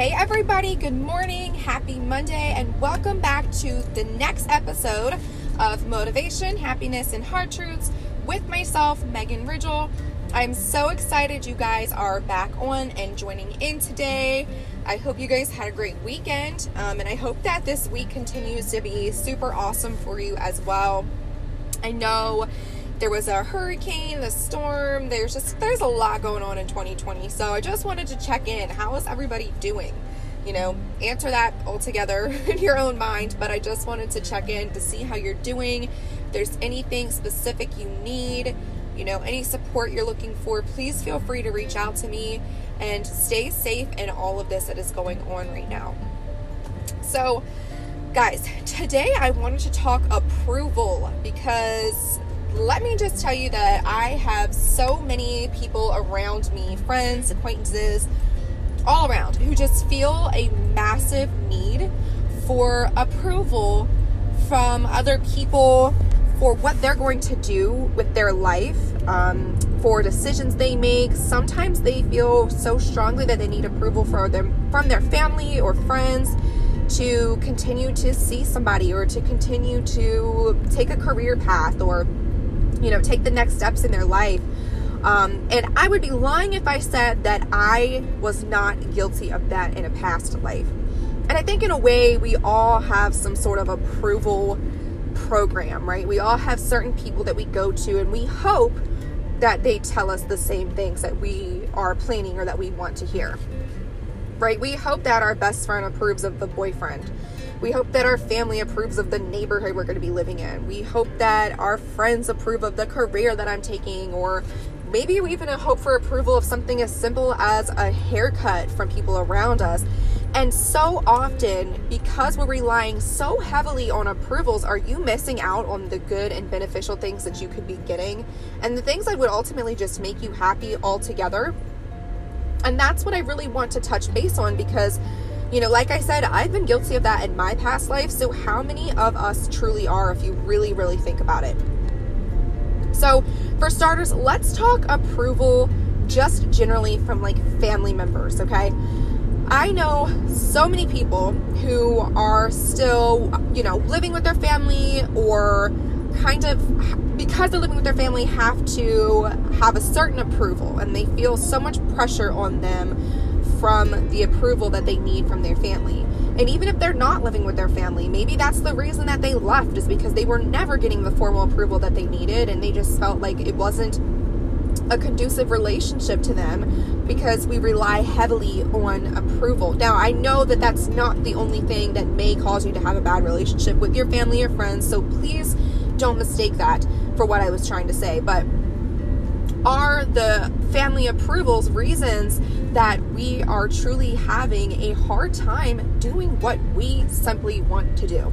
Hey, everybody, good morning, happy Monday, and welcome back to the next episode of Motivation, Happiness, and Hard Truths with myself, Megan Ridgel. I'm so excited you guys are back on and joining in today. I hope you guys had a great weekend, um, and I hope that this week continues to be super awesome for you as well. I know there was a hurricane, the storm. There's just there's a lot going on in 2020. So I just wanted to check in. How is everybody doing? You know, answer that altogether in your own mind, but I just wanted to check in to see how you're doing. If there's anything specific you need, you know, any support you're looking for, please feel free to reach out to me and stay safe in all of this that is going on right now. So, guys, today I wanted to talk approval because let me just tell you that I have so many people around me, friends, acquaintances, all around, who just feel a massive need for approval from other people for what they're going to do with their life, um, for decisions they make. Sometimes they feel so strongly that they need approval from them from their family or friends to continue to see somebody or to continue to take a career path or you know, take the next steps in their life. Um, and I would be lying if I said that I was not guilty of that in a past life. And I think in a way, we all have some sort of approval program, right? We all have certain people that we go to, and we hope that they tell us the same things that we are planning or that we want to hear, right? We hope that our best friend approves of the boyfriend we hope that our family approves of the neighborhood we're going to be living in. We hope that our friends approve of the career that I'm taking, or maybe we even hope for approval of something as simple as a haircut from people around us. And so often, because we're relying so heavily on approvals, are you missing out on the good and beneficial things that you could be getting and the things that would ultimately just make you happy altogether? And that's what I really want to touch base on because you know, like I said, I've been guilty of that in my past life. So, how many of us truly are if you really, really think about it? So, for starters, let's talk approval just generally from like family members, okay? I know so many people who are still, you know, living with their family or kind of because they're living with their family have to have a certain approval and they feel so much pressure on them from the approval that they need from their family. And even if they're not living with their family, maybe that's the reason that they left is because they were never getting the formal approval that they needed and they just felt like it wasn't a conducive relationship to them because we rely heavily on approval. Now, I know that that's not the only thing that may cause you to have a bad relationship with your family or friends, so please don't mistake that for what I was trying to say. But are the family approvals reasons that we are truly having a hard time doing what we simply want to do.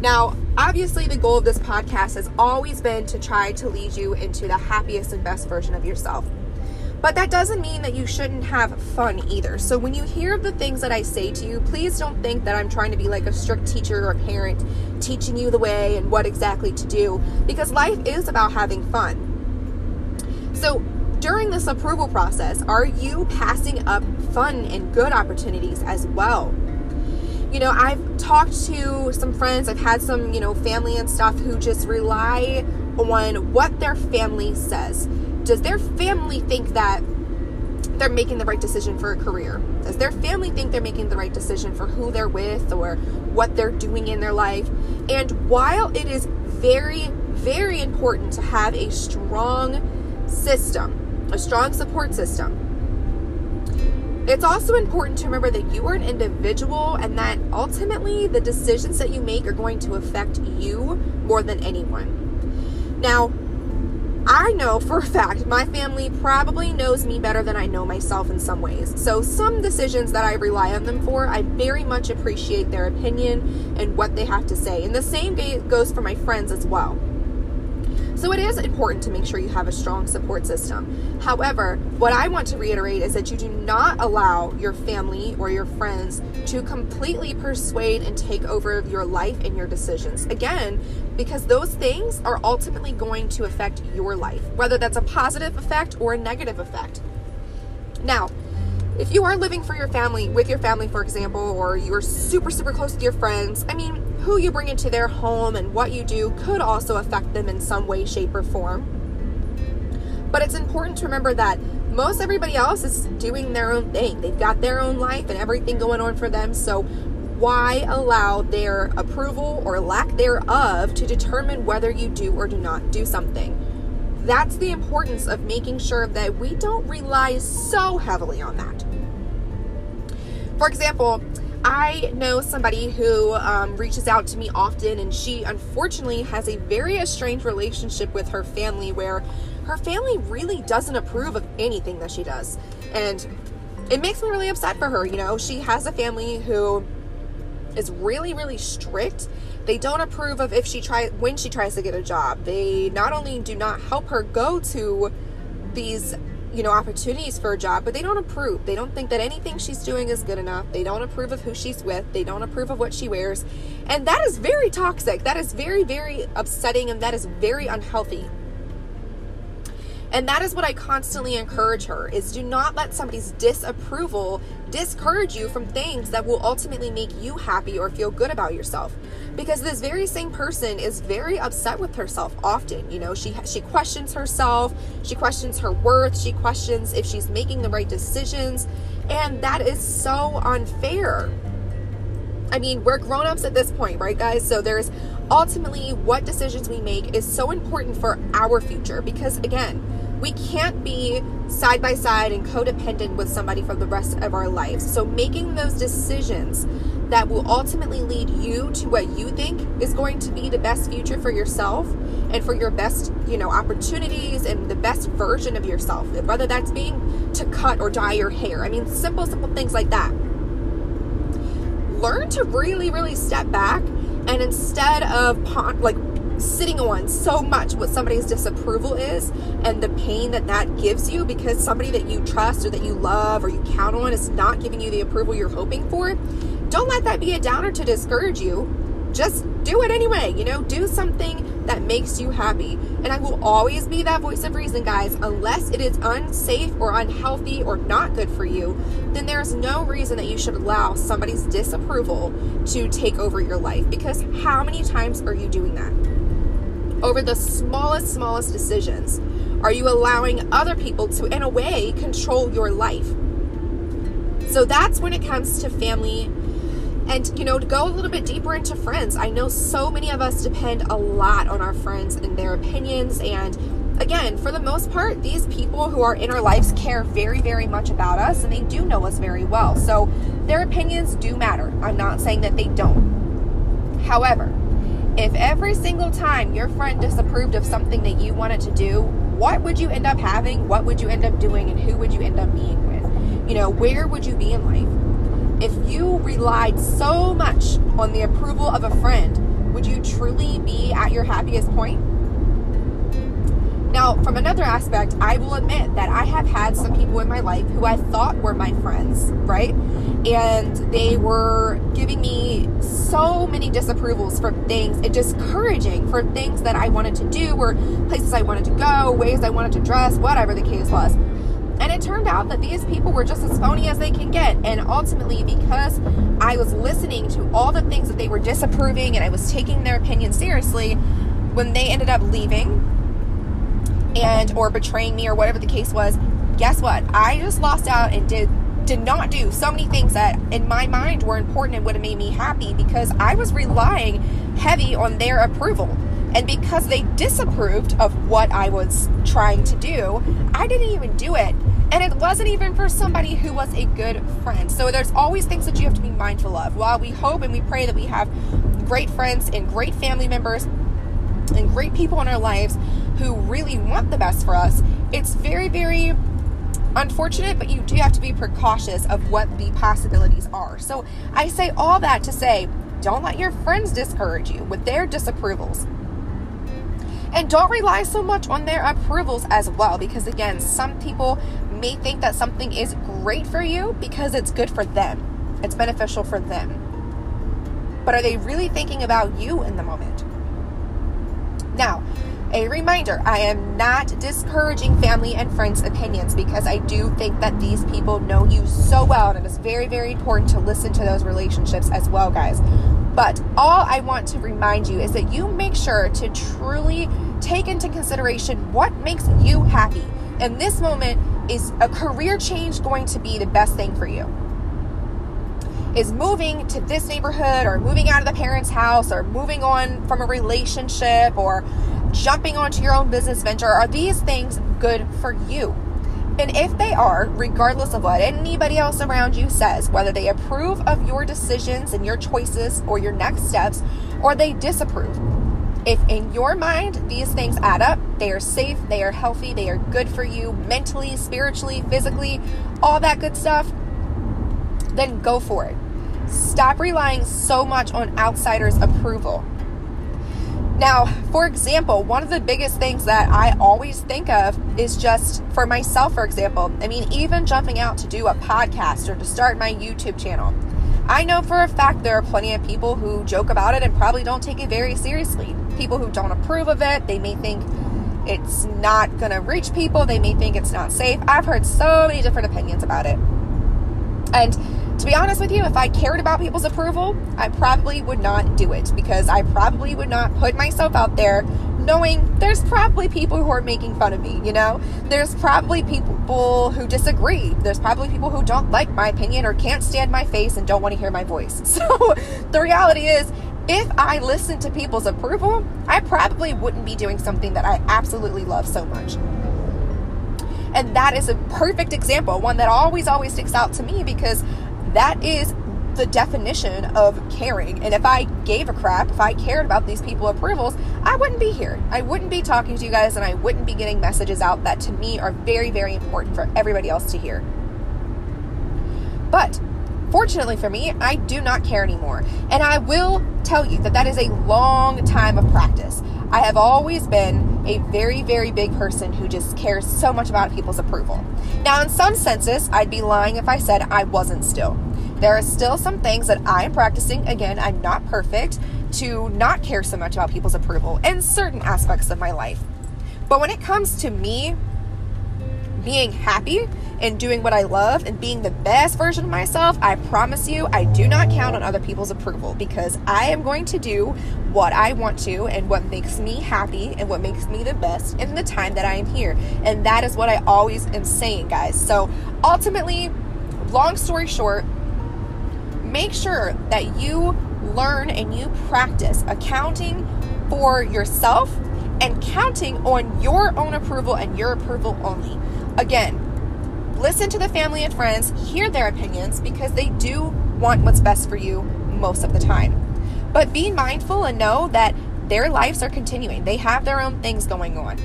Now, obviously, the goal of this podcast has always been to try to lead you into the happiest and best version of yourself. But that doesn't mean that you shouldn't have fun either. So when you hear the things that I say to you, please don't think that I'm trying to be like a strict teacher or parent teaching you the way and what exactly to do, because life is about having fun. So, during this approval process, are you passing up fun and good opportunities as well? You know, I've talked to some friends, I've had some, you know, family and stuff who just rely on what their family says. Does their family think that they're making the right decision for a career? Does their family think they're making the right decision for who they're with or what they're doing in their life? And while it is very, very important to have a strong system, a strong support system. It's also important to remember that you are an individual and that ultimately the decisions that you make are going to affect you more than anyone. Now, I know for a fact my family probably knows me better than I know myself in some ways. So, some decisions that I rely on them for, I very much appreciate their opinion and what they have to say. And the same goes for my friends as well. So it is important to make sure you have a strong support system. However, what I want to reiterate is that you do not allow your family or your friends to completely persuade and take over your life and your decisions. Again, because those things are ultimately going to affect your life, whether that's a positive effect or a negative effect. Now, if you are living for your family, with your family, for example, or you are super, super close with your friends, I mean, who you bring into their home and what you do could also affect them in some way, shape, or form. But it's important to remember that most everybody else is doing their own thing. They've got their own life and everything going on for them. So, why allow their approval or lack thereof to determine whether you do or do not do something? That's the importance of making sure that we don't rely so heavily on that. For example, I know somebody who um, reaches out to me often, and she unfortunately has a very estranged relationship with her family where her family really doesn't approve of anything that she does. And it makes me really upset for her. You know, she has a family who is really, really strict. They don't approve of if she tries when she tries to get a job. They not only do not help her go to these you know opportunities for a job but they don't approve. They don't think that anything she's doing is good enough. They don't approve of who she's with. They don't approve of what she wears. And that is very toxic. That is very very upsetting and that is very unhealthy. And that is what I constantly encourage her is do not let somebody's disapproval discourage you from things that will ultimately make you happy or feel good about yourself. Because this very same person is very upset with herself often. You know, she she questions herself, she questions her worth, she questions if she's making the right decisions, and that is so unfair. I mean, we're grown-ups at this point, right guys? So there's ultimately what decisions we make is so important for our future because again, we can't be side by side and codependent with somebody for the rest of our lives. So, making those decisions that will ultimately lead you to what you think is going to be the best future for yourself and for your best, you know, opportunities and the best version of yourself. Whether that's being to cut or dye your hair. I mean, simple, simple things like that. Learn to really, really step back and instead of like sitting on so much what somebody's disapproval is and the pain that that gives you because somebody that you trust or that you love or you count on is not giving you the approval you're hoping for, don't let that be a downer to discourage you. Just do it anyway, you know, do something that makes you happy. And I will always be that voice of reason, guys, unless it is unsafe or unhealthy or not good for you, then there's no reason that you should allow somebody's disapproval to take over your life because how many times are you doing that? Over the smallest, smallest decisions? Are you allowing other people to, in a way, control your life? So that's when it comes to family. And, you know, to go a little bit deeper into friends, I know so many of us depend a lot on our friends and their opinions. And again, for the most part, these people who are in our lives care very, very much about us and they do know us very well. So their opinions do matter. I'm not saying that they don't. However, if every single time your friend disapproved of something that you wanted to do, what would you end up having? What would you end up doing? And who would you end up being with? You know, where would you be in life? If you relied so much on the approval of a friend, would you truly be at your happiest point? Now, from another aspect, I will admit that I have had some people in my life who I thought were my friends, right? And they were giving me so many disapprovals for things and discouraging for things that I wanted to do or places I wanted to go, ways I wanted to dress, whatever the case was. And it turned out that these people were just as phony as they can get. And ultimately, because I was listening to all the things that they were disapproving and I was taking their opinion seriously, when they ended up leaving, and or betraying me or whatever the case was, guess what? I just lost out and did did not do so many things that in my mind were important and would have made me happy because I was relying heavy on their approval. And because they disapproved of what I was trying to do, I didn't even do it. And it wasn't even for somebody who was a good friend. So there's always things that you have to be mindful of. While we hope and we pray that we have great friends and great family members and great people in our lives who really want the best for us, it's very, very unfortunate, but you do have to be precautious of what the possibilities are. So I say all that to say don't let your friends discourage you with their disapprovals. And don't rely so much on their approvals as well, because again, some people may think that something is great for you because it's good for them, it's beneficial for them. But are they really thinking about you in the moment? Now, A reminder I am not discouraging family and friends' opinions because I do think that these people know you so well, and it is very, very important to listen to those relationships as well, guys. But all I want to remind you is that you make sure to truly take into consideration what makes you happy. In this moment, is a career change going to be the best thing for you? Is moving to this neighborhood or moving out of the parents' house or moving on from a relationship or jumping onto your own business venture, are these things good for you? And if they are, regardless of what anybody else around you says, whether they approve of your decisions and your choices or your next steps, or they disapprove, if in your mind these things add up, they are safe, they are healthy, they are good for you mentally, spiritually, physically, all that good stuff, then go for it. Stop relying so much on outsiders' approval. Now, for example, one of the biggest things that I always think of is just for myself, for example. I mean, even jumping out to do a podcast or to start my YouTube channel. I know for a fact there are plenty of people who joke about it and probably don't take it very seriously. People who don't approve of it, they may think it's not going to reach people, they may think it's not safe. I've heard so many different opinions about it. And to be honest with you, if I cared about people's approval, I probably would not do it because I probably would not put myself out there knowing there's probably people who are making fun of me, you know? There's probably people who disagree. There's probably people who don't like my opinion or can't stand my face and don't want to hear my voice. So the reality is, if I listened to people's approval, I probably wouldn't be doing something that I absolutely love so much. And that is a perfect example, one that always, always sticks out to me because that is the definition of caring. And if I gave a crap, if I cared about these people approvals, I wouldn't be here. I wouldn't be talking to you guys and I wouldn't be getting messages out that to me are very, very important for everybody else to hear. But fortunately for me, I do not care anymore. And I will tell you that that is a long time of practice. I have always been a very, very big person who just cares so much about people's approval. Now, in some senses, I'd be lying if I said I wasn't still. There are still some things that I am practicing. Again, I'm not perfect to not care so much about people's approval in certain aspects of my life. But when it comes to me being happy and doing what I love and being the best version of myself, I promise you, I do not count on other people's approval because I am going to do what I want to and what makes me happy and what makes me the best in the time that I am here. And that is what I always am saying, guys. So ultimately, long story short, make sure that you learn and you practice accounting for yourself and counting on your own approval and your approval only. Again, listen to the family and friends, hear their opinions because they do want what's best for you most of the time. But be mindful and know that their lives are continuing, they have their own things going on.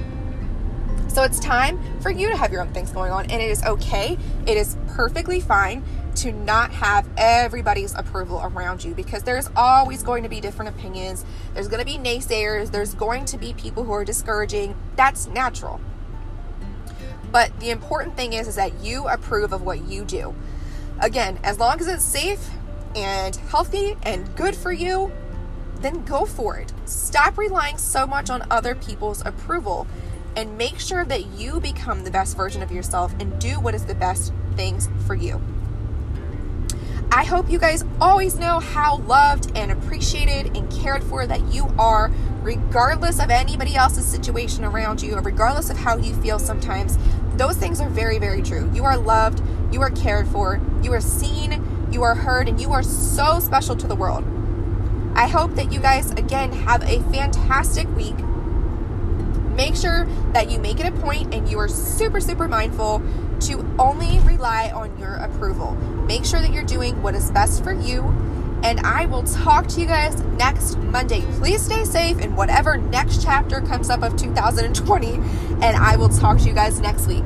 So it's time for you to have your own things going on, and it is okay. It is perfectly fine to not have everybody's approval around you because there's always going to be different opinions. There's going to be naysayers. There's going to be people who are discouraging. That's natural. But the important thing is, is that you approve of what you do. Again, as long as it's safe and healthy and good for you, then go for it. Stop relying so much on other people's approval and make sure that you become the best version of yourself and do what is the best things for you. I hope you guys always know how loved and appreciated and cared for that you are, regardless of anybody else's situation around you, or regardless of how you feel sometimes. Those things are very, very true. You are loved, you are cared for, you are seen, you are heard, and you are so special to the world. I hope that you guys, again, have a fantastic week. Make sure that you make it a point and you are super, super mindful to only rely on your approval. Make sure that you're doing what is best for you. And I will talk to you guys next Monday. Please stay safe in whatever next chapter comes up of 2020. And I will talk to you guys next week.